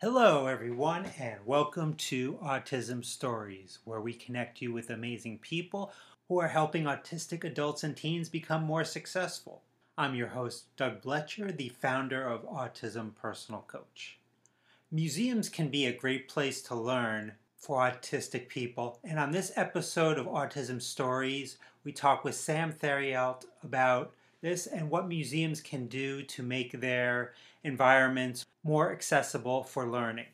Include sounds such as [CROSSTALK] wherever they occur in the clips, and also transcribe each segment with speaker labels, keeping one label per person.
Speaker 1: Hello, everyone, and welcome to Autism Stories, where we connect you with amazing people who are helping autistic adults and teens become more successful. I'm your host, Doug Blecher, the founder of Autism Personal Coach. Museums can be a great place to learn for autistic people, and on this episode of Autism Stories, we talk with Sam Theriault about this and what museums can do to make their environments more accessible for learning.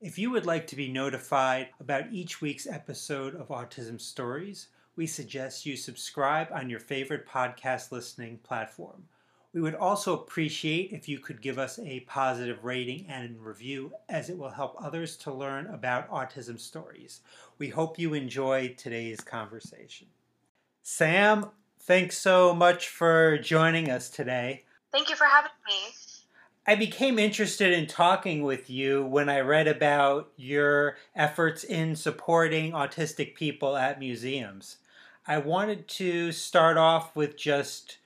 Speaker 1: If you would like to be notified about each week's episode of Autism Stories, we suggest you subscribe on your favorite podcast listening platform. We would also appreciate if you could give us a positive rating and review, as it will help others to learn about autism stories. We hope you enjoyed today's conversation. Sam, thanks so much for joining us today.
Speaker 2: Thank you for having me.
Speaker 1: I became interested in talking with you when I read about your efforts in supporting autistic people at museums. I wanted to start off with just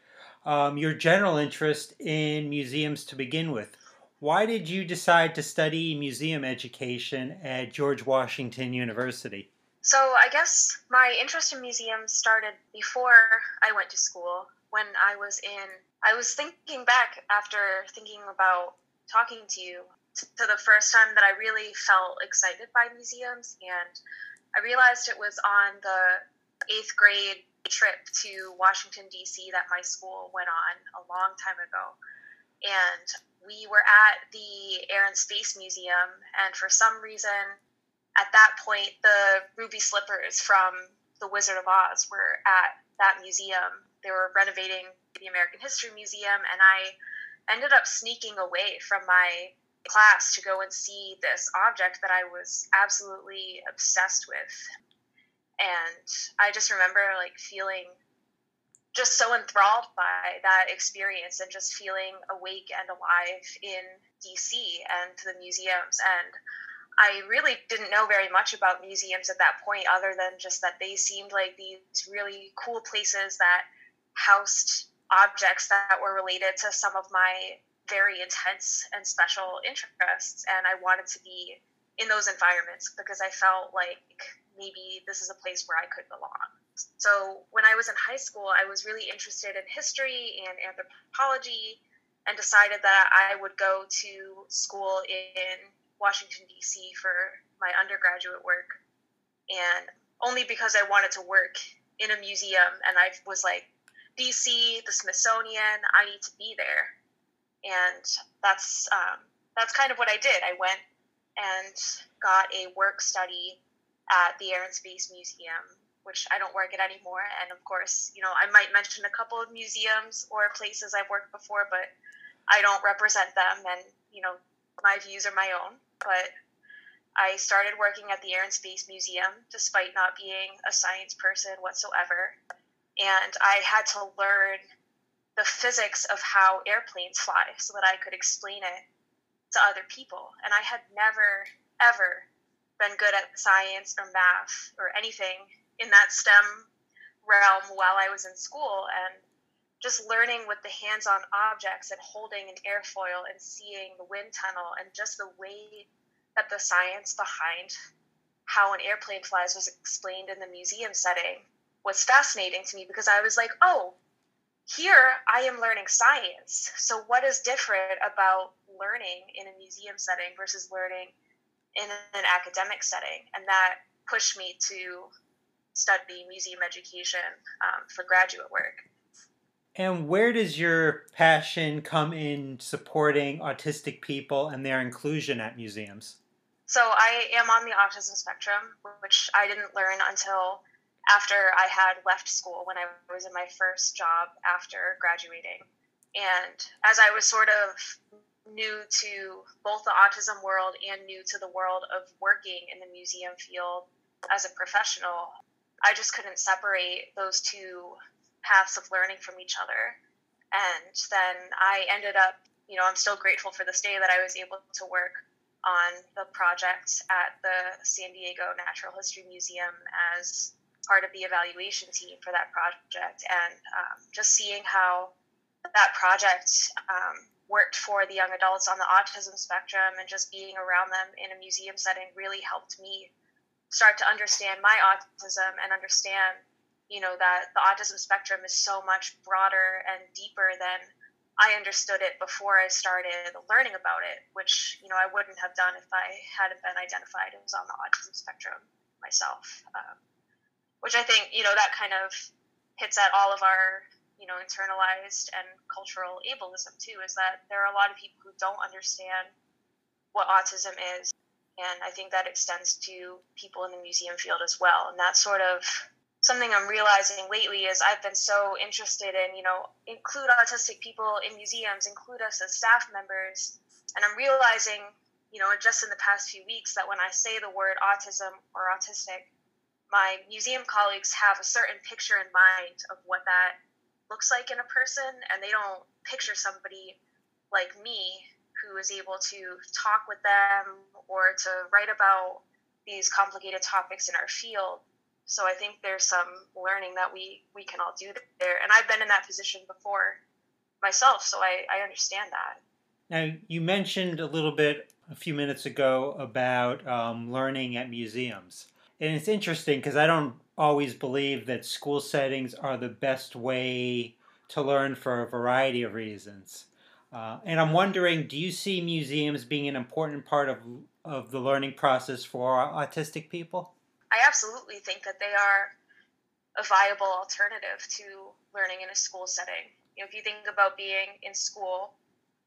Speaker 1: um, your general interest in museums to begin with. Why did you decide to study museum education at George Washington University?
Speaker 2: So, I guess my interest in museums started before I went to school when I was in, I was thinking back after thinking about talking to you to the first time that I really felt excited by museums. And I realized it was on the eighth grade trip to Washington, D.C. that my school went on a long time ago. And we were at the Air and Space Museum, and for some reason, at that point, the ruby slippers from The Wizard of Oz were at that museum they were renovating the American History Museum, and I ended up sneaking away from my class to go and see this object that I was absolutely obsessed with. And I just remember like feeling just so enthralled by that experience and just feeling awake and alive in DC and the museums. And I really didn't know very much about museums at that point, other than just that they seemed like these really cool places that housed objects that were related to some of my very intense and special interests. And I wanted to be in those environments because I felt like maybe this is a place where I could belong. So when I was in high school, I was really interested in history and anthropology and decided that I would go to school in Washington, D.C. for my undergraduate work. And only because I wanted to work in a museum and I was like, DC, the Smithsonian. I need to be there, and that's um, that's kind of what I did. I went and got a work study at the Air and Space Museum, which I don't work at anymore. And of course, you know, I might mention a couple of museums or places I've worked before, but I don't represent them, and you know, my views are my own. But I started working at the Air and Space Museum despite not being a science person whatsoever and I had to learn the physics of how airplanes fly so that I could explain it to other people. And I had never, ever been good at science or math or anything in that STEM realm while I was in school. And just learning with the hands on objects and holding an airfoil and seeing the wind tunnel and just the way that the science behind how an airplane flies was explained in the museum setting was fascinating to me because I was like, oh, here I am learning science. So, what is different about learning in a museum setting versus learning in an academic setting? And that pushed me to study museum education um, for graduate work.
Speaker 1: And where does your passion come in supporting autistic people and their inclusion at museums?
Speaker 2: So, I am on the autism spectrum, which I didn't learn until after I had left school when I was in my first job after graduating. And as I was sort of new to both the autism world and new to the world of working in the museum field as a professional, I just couldn't separate those two paths of learning from each other. And then I ended up, you know, I'm still grateful for this day that I was able to work on the project at the San Diego Natural History Museum as part of the evaluation team for that project and um, just seeing how that project um, worked for the young adults on the autism spectrum and just being around them in a museum setting really helped me start to understand my autism and understand you know that the autism spectrum is so much broader and deeper than I understood it before I started learning about it, which you know I wouldn't have done if I hadn't been identified as on the autism spectrum myself. Um, which I think you know that kind of hits at all of our you know internalized and cultural ableism too. Is that there are a lot of people who don't understand what autism is, and I think that extends to people in the museum field as well. And that's sort of something I'm realizing lately is I've been so interested in, you know, include autistic people in museums, include us as staff members. And I'm realizing, you know, just in the past few weeks that when I say the word autism or autistic, my museum colleagues have a certain picture in mind of what that looks like in a person, and they don't picture somebody like me who is able to talk with them or to write about these complicated topics in our field so I think there's some learning that we we can all do there. And I've been in that position before myself, so I, I understand that.
Speaker 1: Now you mentioned a little bit a few minutes ago about um, learning at museums, and it's interesting because I don't always believe that school settings are the best way to learn for a variety of reasons. Uh, and I'm wondering, do you see museums being an important part of of the learning process for autistic people?
Speaker 2: I absolutely think that they are a viable alternative to learning in a school setting. You know, if you think about being in school,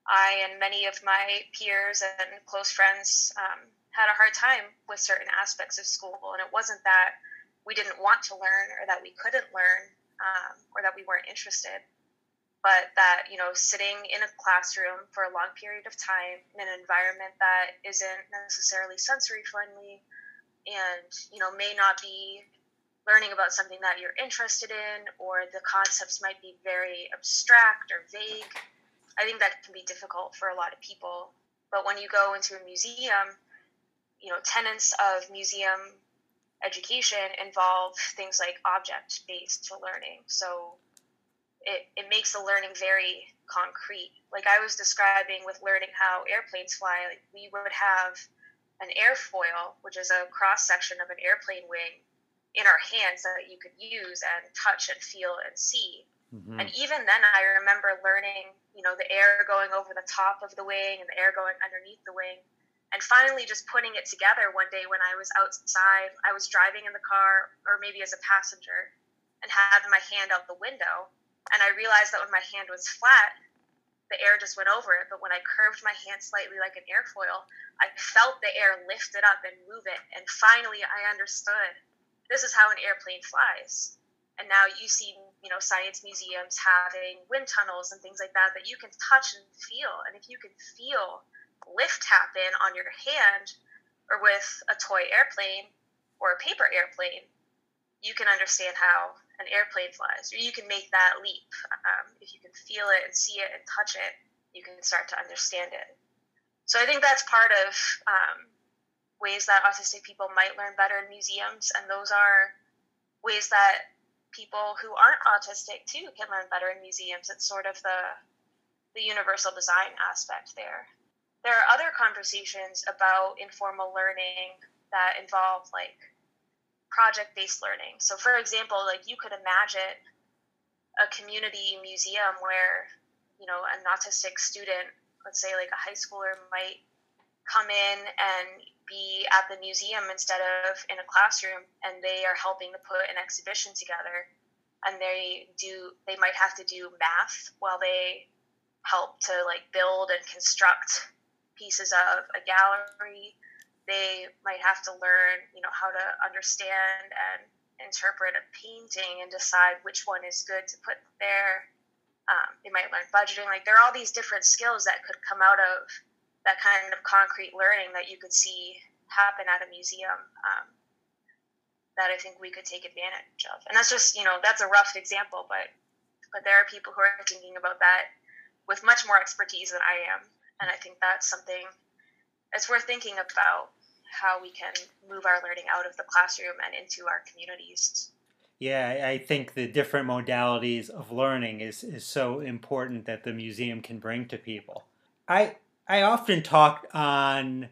Speaker 2: I and many of my peers and close friends um, had a hard time with certain aspects of school, and it wasn't that we didn't want to learn or that we couldn't learn um, or that we weren't interested, but that you know, sitting in a classroom for a long period of time in an environment that isn't necessarily sensory friendly and you know may not be learning about something that you're interested in or the concepts might be very abstract or vague i think that can be difficult for a lot of people. But when you go into a museum you know tenets of museum education involve things like object based learning so it, it makes the learning very concrete like i was describing with learning how airplanes fly like we would have an airfoil, which is a cross section of an airplane wing, in our hands that you could use and touch and feel and see. Mm-hmm. And even then, I remember learning, you know, the air going over the top of the wing and the air going underneath the wing. And finally, just putting it together one day when I was outside, I was driving in the car, or maybe as a passenger, and had my hand out the window. And I realized that when my hand was flat, the air just went over it. But when I curved my hand slightly like an airfoil, I felt the air lift it up and move it. And finally, I understood this is how an airplane flies. And now you see, you know, science museums having wind tunnels and things like that that you can touch and feel. And if you can feel lift happen on your hand or with a toy airplane or a paper airplane, you can understand how an airplane flies, or you can make that leap. Um, if you can feel it and see it and touch it, you can start to understand it. So I think that's part of um, ways that autistic people might learn better in museums, and those are ways that people who aren't autistic too can learn better in museums. It's sort of the the universal design aspect there. There are other conversations about informal learning that involve like project based learning. So, for example, like you could imagine a community museum where, you know, an autistic student, let's say like a high schooler, might come in and be at the museum instead of in a classroom and they are helping to put an exhibition together and they do they might have to do math while they help to like build and construct pieces of a gallery they might have to learn, you know, how to understand and interpret a painting and decide which one is good to put there. Um, they might learn budgeting. Like there are all these different skills that could come out of that kind of concrete learning that you could see happen at a museum. Um, that I think we could take advantage of. And that's just, you know, that's a rough example, but but there are people who are thinking about that with much more expertise than I am. And I think that's something it's worth thinking about how we can move our learning out of the classroom and into our communities.
Speaker 1: Yeah, I think the different modalities of learning is, is so important that the museum can bring to people. I I often talk on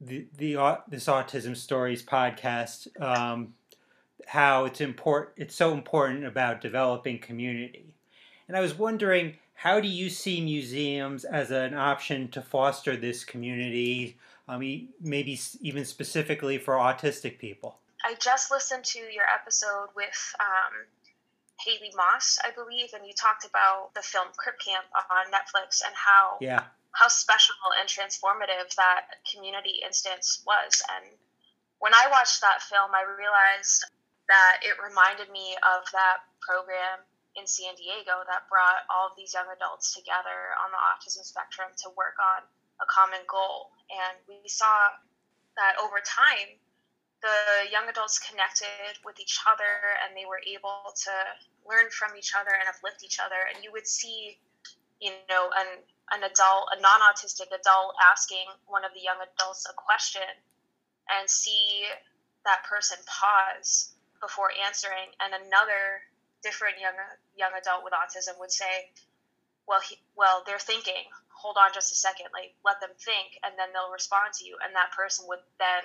Speaker 1: the the this autism stories podcast um, how it's important it's so important about developing community and i was wondering how do you see museums as an option to foster this community I mean, maybe even specifically for autistic people
Speaker 2: i just listened to your episode with um, haley moss i believe and you talked about the film crip camp on netflix and how
Speaker 1: yeah
Speaker 2: how special and transformative that community instance was. And when I watched that film, I realized that it reminded me of that program in San Diego that brought all of these young adults together on the autism spectrum to work on a common goal. And we saw that over time, the young adults connected with each other and they were able to learn from each other and uplift each other. And you would see, you know, an an adult, a non autistic adult, asking one of the young adults a question and see that person pause before answering, and another different young young adult with autism would say, "Well, he, well, they're thinking. Hold on, just a second. Like, let them think, and then they'll respond to you." And that person would then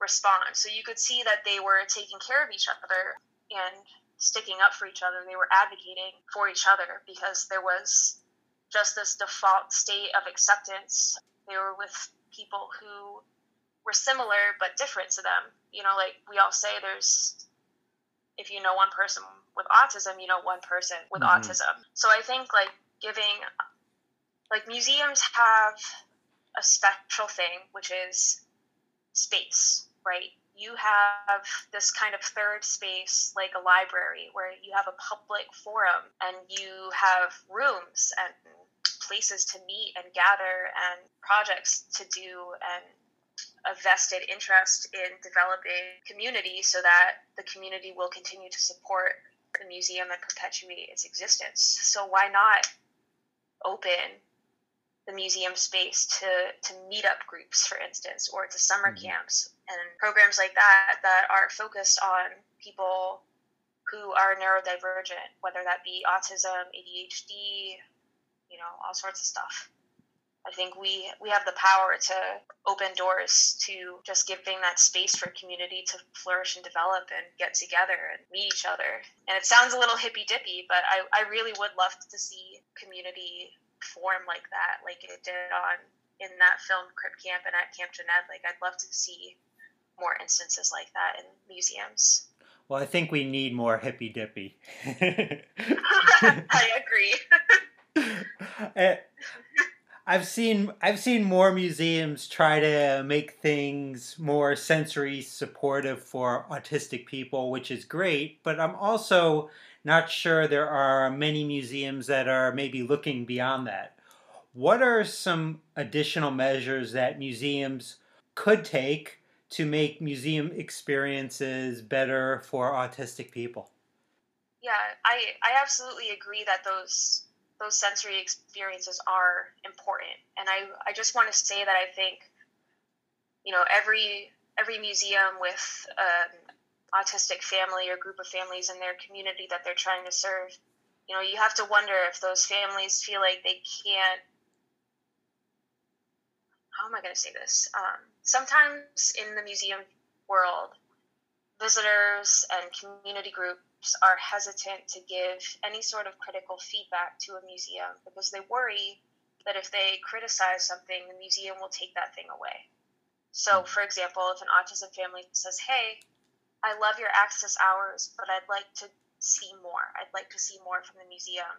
Speaker 2: respond. So you could see that they were taking care of each other and sticking up for each other. They were advocating for each other because there was just this default state of acceptance. They were with people who were similar but different to them. You know, like we all say, there's if you know one person with autism, you know one person with mm-hmm. autism. So I think like giving, like museums have a special thing, which is space, right? You have this kind of third space, like a library, where you have a public forum and you have rooms and places to meet and gather and projects to do and a vested interest in developing community so that the community will continue to support the museum and perpetuate its existence. So why not open the museum space to, to meet up groups, for instance, or to summer mm-hmm. camps and programs like that that are focused on people who are neurodivergent, whether that be autism, ADHD, you know, all sorts of stuff. I think we we have the power to open doors to just giving that space for community to flourish and develop and get together and meet each other. And it sounds a little hippy dippy, but I, I really would love to see community form like that, like it did on in that film Crip Camp and at Camp Jened. Like I'd love to see more instances like that in museums.
Speaker 1: Well, I think we need more hippy dippy. [LAUGHS]
Speaker 2: I agree. [LAUGHS]
Speaker 1: Eh, I've seen I've seen more museums try to make things more sensory supportive for autistic people, which is great. But I'm also not sure there are many museums that are maybe looking beyond that. What are some additional measures that museums could take to make museum experiences better for autistic people?
Speaker 2: Yeah, I, I absolutely agree that those those sensory experiences are important. And I, I just want to say that I think, you know, every every museum with an autistic family or group of families in their community that they're trying to serve, you know, you have to wonder if those families feel like they can't. How am I going to say this? Um, sometimes in the museum world, visitors and community groups are hesitant to give any sort of critical feedback to a museum because they worry that if they criticize something, the museum will take that thing away. So, hmm. for example, if an autism family says, Hey, I love your access hours, but I'd like to see more, I'd like to see more from the museum,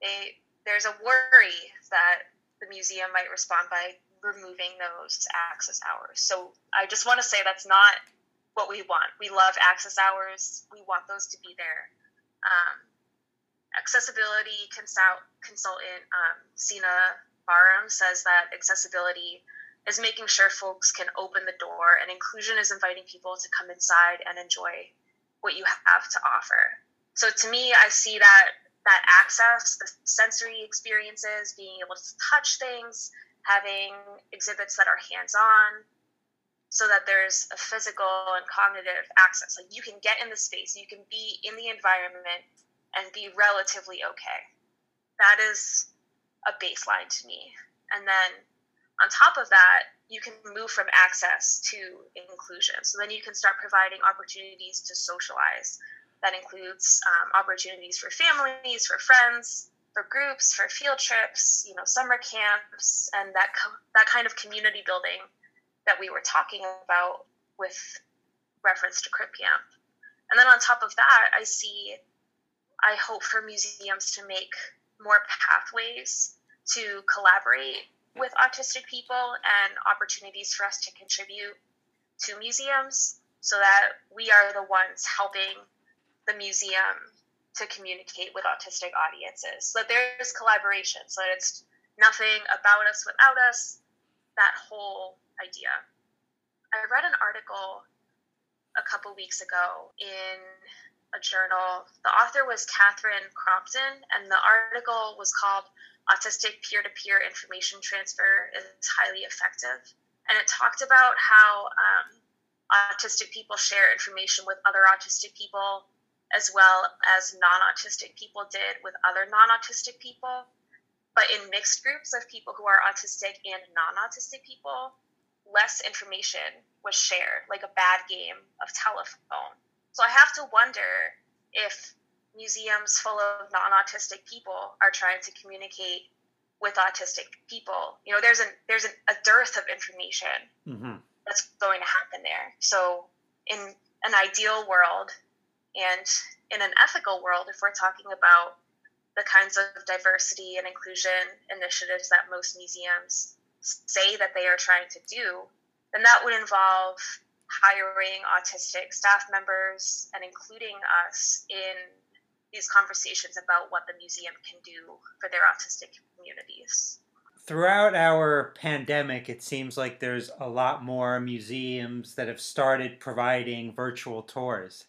Speaker 2: they, there's a worry that the museum might respond by removing those access hours. So, I just want to say that's not what we want. We love access hours. We want those to be there. Um, accessibility consult, consultant um, Sina Bahram says that accessibility is making sure folks can open the door, and inclusion is inviting people to come inside and enjoy what you have to offer. So to me, I see that that access, the sensory experiences, being able to touch things, having exhibits that are hands-on, so that there's a physical and cognitive access. Like you can get in the space, you can be in the environment and be relatively okay. That is a baseline to me. And then on top of that, you can move from access to inclusion. So then you can start providing opportunities to socialize. That includes um, opportunities for families, for friends, for groups, for field trips, you know, summer camps, and that co- that kind of community building that we were talking about with reference to Crip. And then on top of that, I see, I hope for museums to make more pathways to collaborate with autistic people and opportunities for us to contribute to museums so that we are the ones helping the museum to communicate with autistic audiences. So that there's collaboration, so that it's nothing about us without us, that whole idea. I read an article a couple weeks ago in a journal. The author was Catherine Crompton, and the article was called Autistic Peer to Peer Information Transfer is Highly Effective. And it talked about how um, autistic people share information with other autistic people as well as non autistic people did with other non autistic people. But in mixed groups of people who are autistic and non autistic people, less information was shared, like a bad game of telephone. So I have to wonder if museums full of non-autistic people are trying to communicate with autistic people. You know, there's an there's an, a dearth of information mm-hmm. that's going to happen there. So in an ideal world and in an ethical world, if we're talking about the kinds of diversity and inclusion initiatives that most museums say that they are trying to do, then that would involve hiring autistic staff members and including us in these conversations about what the museum can do for their autistic communities.
Speaker 1: Throughout our pandemic, it seems like there's a lot more museums that have started providing virtual tours.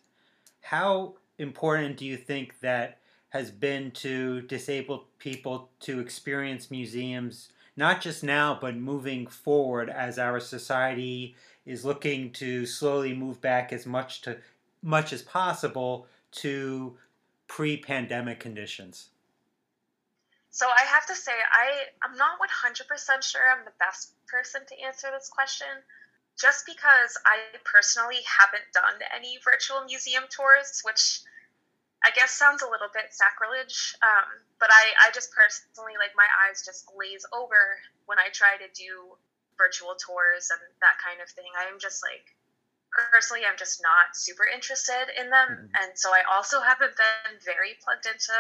Speaker 1: How important do you think that has been to disabled people to experience museums not just now, but moving forward as our society is looking to slowly move back as much to much as possible to pre-pandemic conditions?
Speaker 2: So I have to say I I'm not 100% sure I'm the best person to answer this question just because I personally haven't done any virtual museum tours, which I guess sounds a little bit sacrilege, um, but I, I just personally like my eyes just glaze over when I try to do virtual tours and that kind of thing. I am just like personally, I'm just not super interested in them, mm-hmm. and so I also haven't been very plugged into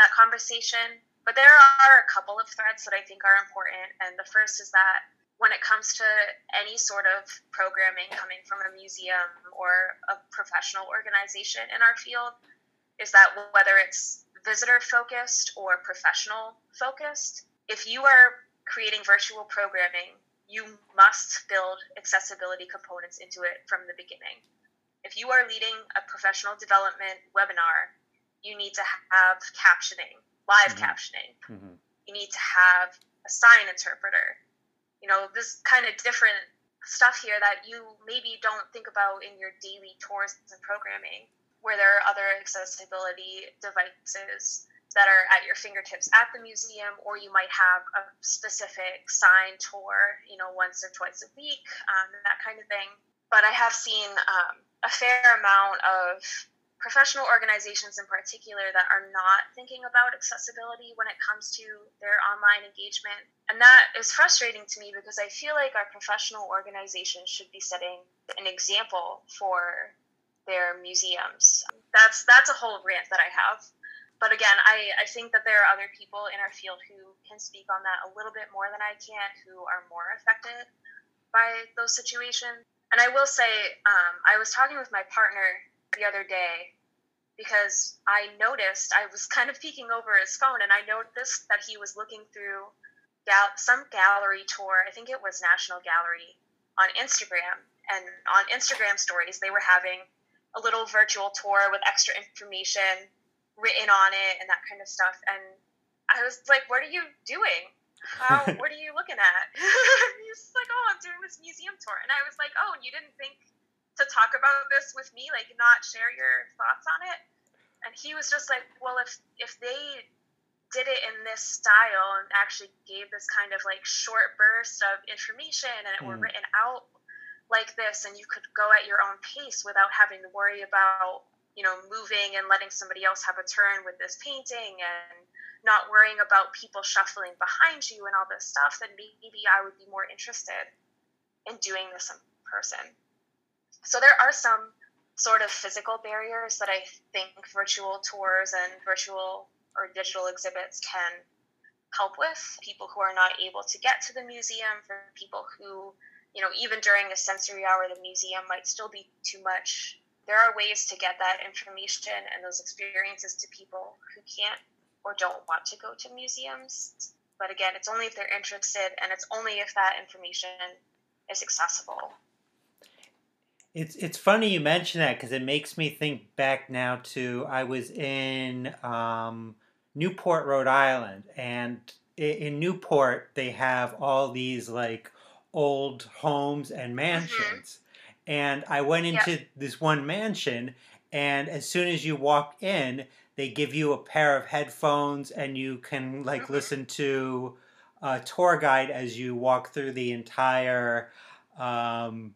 Speaker 2: that conversation. But there are a couple of threads that I think are important, and the first is that when it comes to any sort of programming coming from a museum or a professional organization in our field, is that whether it's visitor focused or professional focused, if you are creating virtual programming, you must build accessibility components into it from the beginning. If you are leading a professional development webinar, you need to have captioning, live mm-hmm. captioning. Mm-hmm. You need to have a sign interpreter. You know, this kind of different stuff here that you maybe don't think about in your daily tours and programming where there are other accessibility devices that are at your fingertips at the museum, or you might have a specific sign tour, you know, once or twice a week, um, that kind of thing. But I have seen um, a fair amount of professional organizations in particular that are not thinking about accessibility when it comes to their online engagement. And that is frustrating to me because I feel like our professional organizations should be setting an example for their museums. That's that's a whole rant that I have. But again, I, I think that there are other people in our field who can speak on that a little bit more than I can, who are more affected by those situations. And I will say, um, I was talking with my partner the other day because I noticed I was [LAUGHS] kind of peeking over his phone and I noticed that he was looking through gal- some gallery tour. I think it was National Gallery on Instagram. And on Instagram stories, they were having a little virtual tour with extra information written on it and that kind of stuff. And I was like, "What are you doing? How? [LAUGHS] what are you looking at?" [LAUGHS] He's like, "Oh, I'm doing this museum tour," and I was like, "Oh, and you didn't think to talk about this with me, like not share your thoughts on it?" And he was just like, "Well, if if they did it in this style and actually gave this kind of like short burst of information and it mm. were written out like this and you could go at your own pace without having to worry about you know moving and letting somebody else have a turn with this painting and not worrying about people shuffling behind you and all this stuff then maybe i would be more interested in doing this in person so there are some sort of physical barriers that I think virtual tours and virtual or digital exhibits can help with. People who are not able to get to the museum, for people who, you know, even during a sensory hour, the museum might still be too much. There are ways to get that information and those experiences to people who can't or don't want to go to museums. But again, it's only if they're interested and it's only if that information is accessible.
Speaker 1: It's it's funny you mention that because it makes me think back now to I was in um, Newport, Rhode Island, and in Newport they have all these like old homes and mm-hmm. mansions, mm-hmm. and I went into yep. this one mansion, and as soon as you walk in, they give you a pair of headphones, and you can like mm-hmm. listen to a tour guide as you walk through the entire. Um,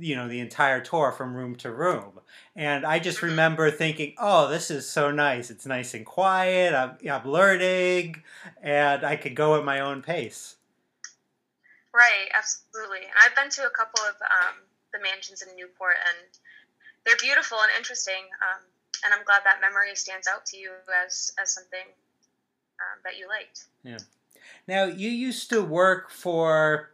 Speaker 1: you know the entire tour from room to room and i just mm-hmm. remember thinking oh this is so nice it's nice and quiet i'm, I'm learning and i could go at my own pace
Speaker 2: right absolutely. And i've been to a couple of um, the mansions in newport and they're beautiful and interesting um, and i'm glad that memory stands out to you as as something um, that you liked.
Speaker 1: Yeah. Now you used to work for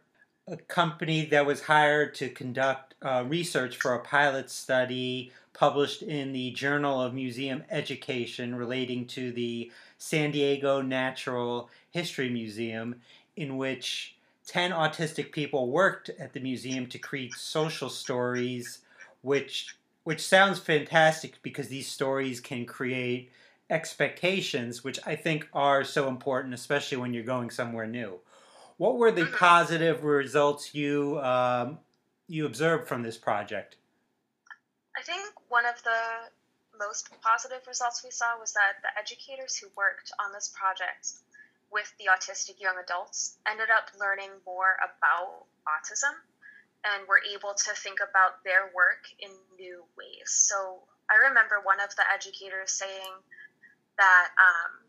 Speaker 1: a company that was hired to conduct uh, research for a pilot study published in the Journal of Museum Education relating to the San Diego Natural History Museum, in which 10 autistic people worked at the museum to create social stories, which, which sounds fantastic because these stories can create expectations, which I think are so important, especially when you're going somewhere new. What were the mm-hmm. positive results you um, you observed from this project?
Speaker 2: I think one of the most positive results we saw was that the educators who worked on this project with the autistic young adults ended up learning more about autism and were able to think about their work in new ways. So I remember one of the educators saying that, um,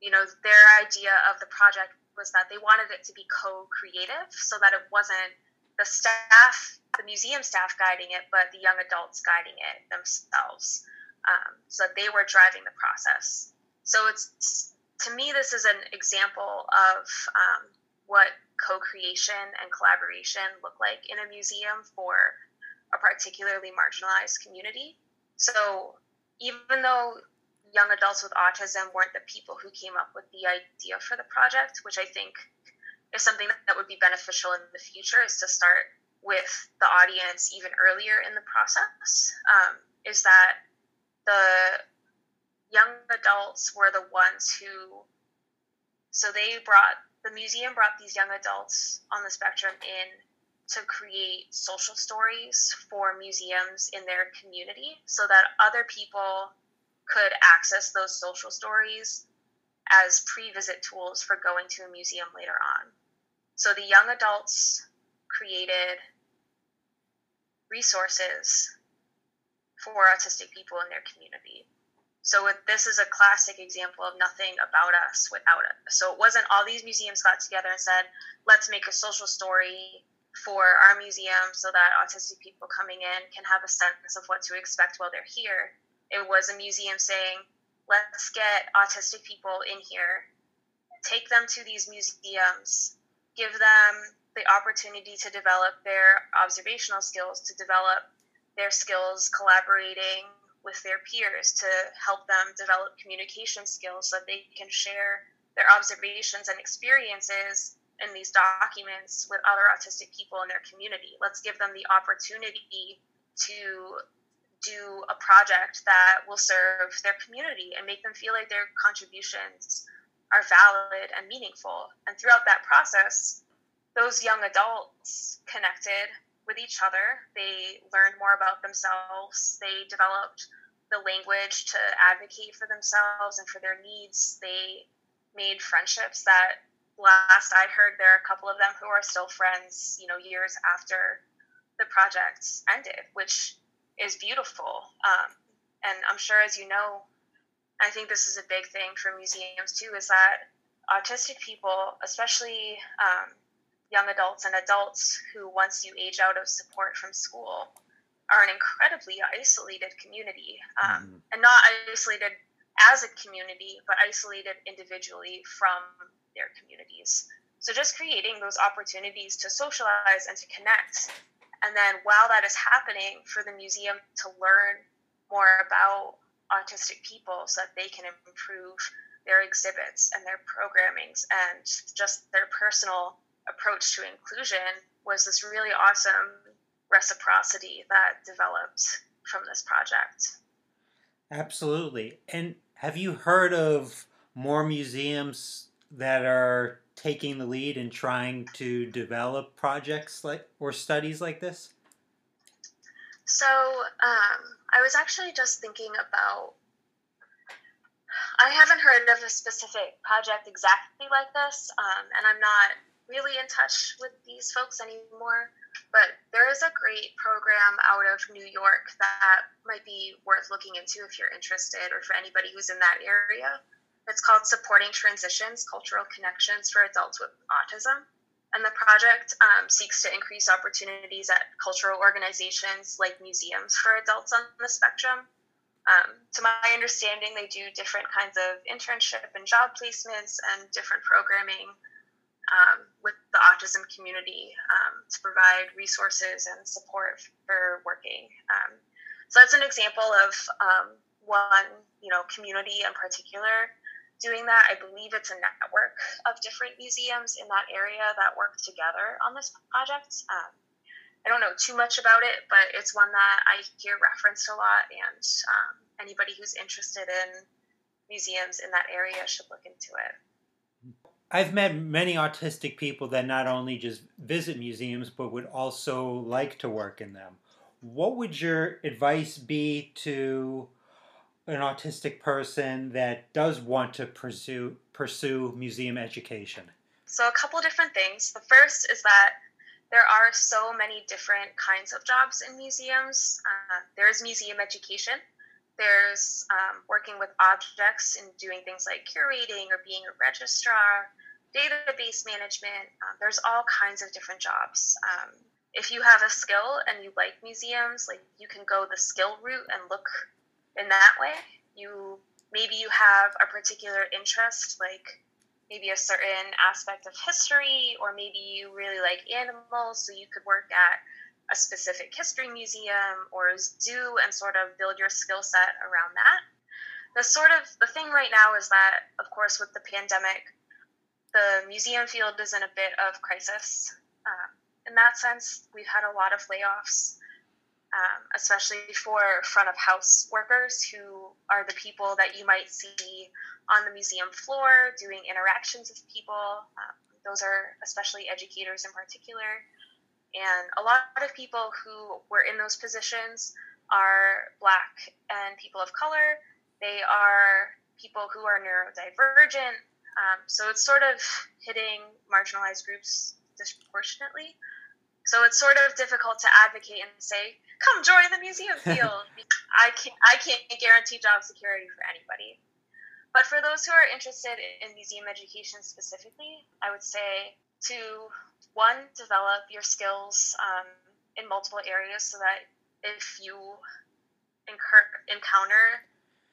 Speaker 2: you know, their idea of the project was that they wanted it to be co creative so that it wasn't the staff, the museum staff guiding it, but the young adults guiding it themselves. Um, so that they were driving the process. So it's to me, this is an example of um, what co-creation and collaboration look like in a museum for a particularly marginalized community. So even though young adults with autism weren't the people who came up with the idea for the project, which I think is something that would be beneficial in the future is to start with the audience even earlier in the process um, is that the young adults were the ones who so they brought the museum brought these young adults on the spectrum in to create social stories for museums in their community so that other people could access those social stories as pre-visit tools for going to a museum later on. So the young adults created resources for autistic people in their community. So this is a classic example of nothing about us without us. So it wasn't all these museums got together and said, let's make a social story for our museum so that autistic people coming in can have a sense of what to expect while they're here. It was a museum saying, let's get autistic people in here, take them to these museums, give them the opportunity to develop their observational skills, to develop their skills collaborating with their peers, to help them develop communication skills so that they can share their observations and experiences in these documents with other autistic people in their community. Let's give them the opportunity to do a project that will serve their community and make them feel like their contributions are valid and meaningful. And throughout that process, those young adults connected with each other. They learned more about themselves. They developed the language to advocate for themselves and for their needs. They made friendships that last I heard, there are a couple of them who are still friends, you know, years after the project ended, which is beautiful. Um, and I'm sure, as you know, I think this is a big thing for museums too, is that autistic people, especially um, young adults and adults who, once you age out of support from school, are an incredibly isolated community, um, mm. and not isolated as a community, but isolated individually from their communities. So just creating those opportunities to socialize and to connect. And then while that is happening, for the museum to learn more about autistic people so that they can improve their exhibits and their programmings and just their personal approach to inclusion was this really awesome reciprocity that developed from this project.
Speaker 1: Absolutely. And have you heard of more museums that are taking the lead and trying to develop projects like or studies like this?
Speaker 2: So, um, I was actually just thinking about. I haven't heard of a specific project exactly like this, um, and I'm not really in touch with these folks anymore. But there is a great program out of New York that might be worth looking into if you're interested or for anybody who's in that area. It's called Supporting Transitions Cultural Connections for Adults with Autism. And the project um, seeks to increase opportunities at cultural organizations like museums for adults on the spectrum. Um, to my understanding, they do different kinds of internship and job placements and different programming um, with the autism community um, to provide resources and support for working. Um, so that's an example of um, one, you know, community in particular doing that. I believe it's a network of different museums in that area that work together on this project. Um, I don't know too much about it, but it's one that I hear referenced a lot, and um, anybody who's interested in museums in that area should look into it.
Speaker 1: I've met many autistic people that not only just visit museums but would also like to work in them. What would your advice be to an autistic person that does want to pursue pursue museum education?
Speaker 2: So a couple different things. The first is that there are so many different kinds of jobs in museums. Uh, there's museum education, there's um, working with objects and doing things like curating or being a registrar, database management. Um, there's all kinds of different jobs. Um, if you have a skill and you like museums, like you can go the skill route and look in that way. You maybe you have a particular interest, like maybe a certain aspect of history, or maybe you really like animals, so you could work at a specific history museum or zoo and sort of build your skill set around that. The sort of the thing right now is that, of course, with the pandemic, the museum field is in a bit of crisis. Um, in that sense, we've had a lot of layoffs, um, especially for front of house workers who are the people that you might see on the museum floor doing interactions with people. Um, those are especially educators in particular. And a lot of people who were in those positions are Black and people of color. They are people who are neurodivergent. Um, so it's sort of hitting marginalized groups disproportionately. So it's sort of difficult to advocate and say, "Come join the museum [LAUGHS] field." I can't, I can't guarantee job security for anybody. But for those who are interested in museum education specifically, I would say to one, develop your skills um, in multiple areas so that if you incur, encounter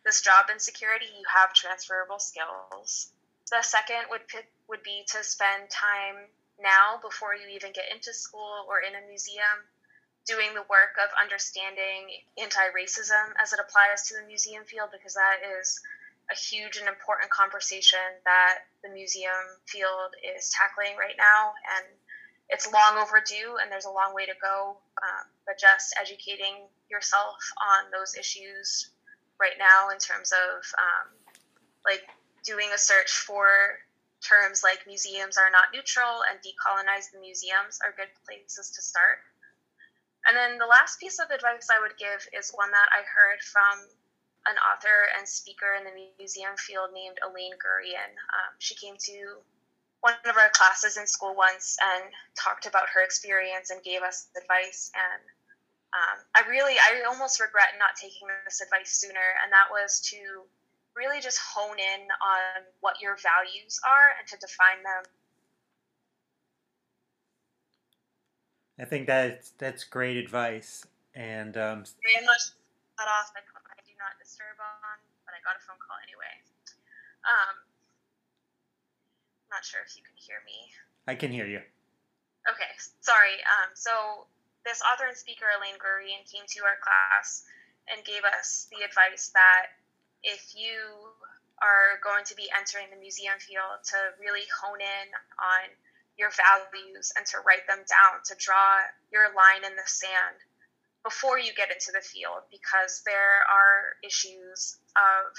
Speaker 2: this job insecurity, you have transferable skills. The second would would be to spend time now before you even get into school or in a museum doing the work of understanding anti-racism as it applies to the museum field because that is a huge and important conversation that the museum field is tackling right now. And it's long overdue and there's a long way to go um, but just educating yourself on those issues right now in terms of um, like doing a search for terms like museums are not neutral and decolonize the museums are good places to start and then the last piece of advice i would give is one that i heard from an author and speaker in the museum field named Elaine Gurian. Um, she came to one of our classes in school once and talked about her experience and gave us advice. And um, I really, I almost regret not taking this advice sooner. And that was to really just hone in on what your values are and to define them.
Speaker 1: I think that's that's great advice. And um,
Speaker 2: very much cut off. I, I do not disturb on, but I got a phone call anyway. Um, not sure if you can hear me.
Speaker 1: I can hear you.
Speaker 2: Okay, sorry. Um, so this author and speaker Elaine Gurian came to our class and gave us the advice that if you are going to be entering the museum field, to really hone in on your values and to write them down, to draw your line in the sand before you get into the field, because there are issues of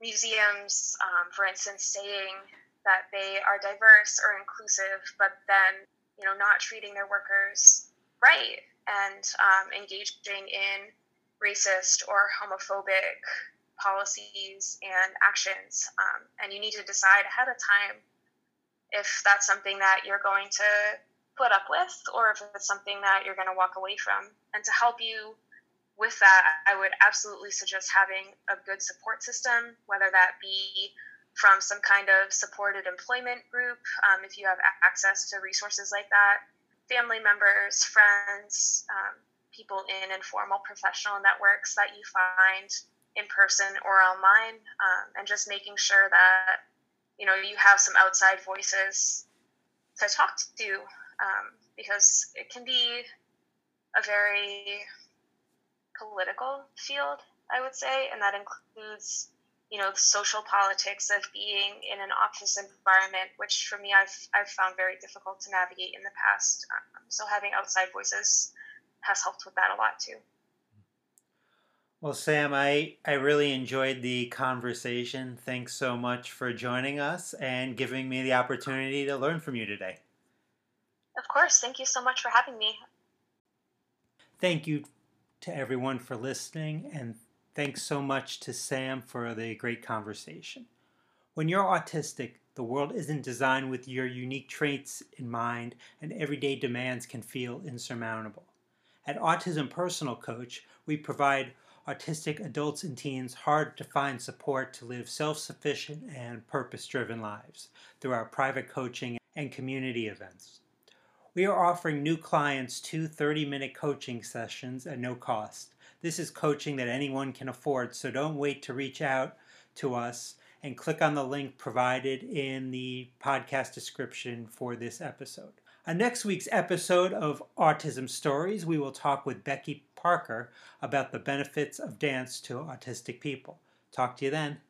Speaker 2: museums, um, for instance, saying that they are diverse or inclusive, but then you know not treating their workers right and um, engaging in racist or homophobic policies and actions. Um, and you need to decide ahead of time if that's something that you're going to put up with or if it's something that you're going to walk away from. And to help you with that, I would absolutely suggest having a good support system, whether that be from some kind of supported employment group, um, if you have access to resources like that, family members, friends, um, people in informal professional networks that you find in person or online, um, and just making sure that you know you have some outside voices to talk to, um, because it can be a very political field, I would say, and that includes you know, the social politics of being in an office environment, which for me I've, I've found very difficult to navigate in the past. Um, so having outside voices has helped with that a lot too.
Speaker 1: Well, Sam, I, I really enjoyed the conversation. Thanks so much for joining us and giving me the opportunity to learn from you today.
Speaker 2: Of course. Thank you so much for having me.
Speaker 1: Thank you to everyone for listening and Thanks so much to Sam for the great conversation. When you're autistic, the world isn't designed with your unique traits in mind, and everyday demands can feel insurmountable. At Autism Personal Coach, we provide autistic adults and teens hard to find support to live self sufficient and purpose driven lives through our private coaching and community events. We are offering new clients two 30 minute coaching sessions at no cost. This is coaching that anyone can afford, so don't wait to reach out to us and click on the link provided in the podcast description for this episode. On next week's episode of Autism Stories, we will talk with Becky Parker about the benefits of dance to autistic people. Talk to you then.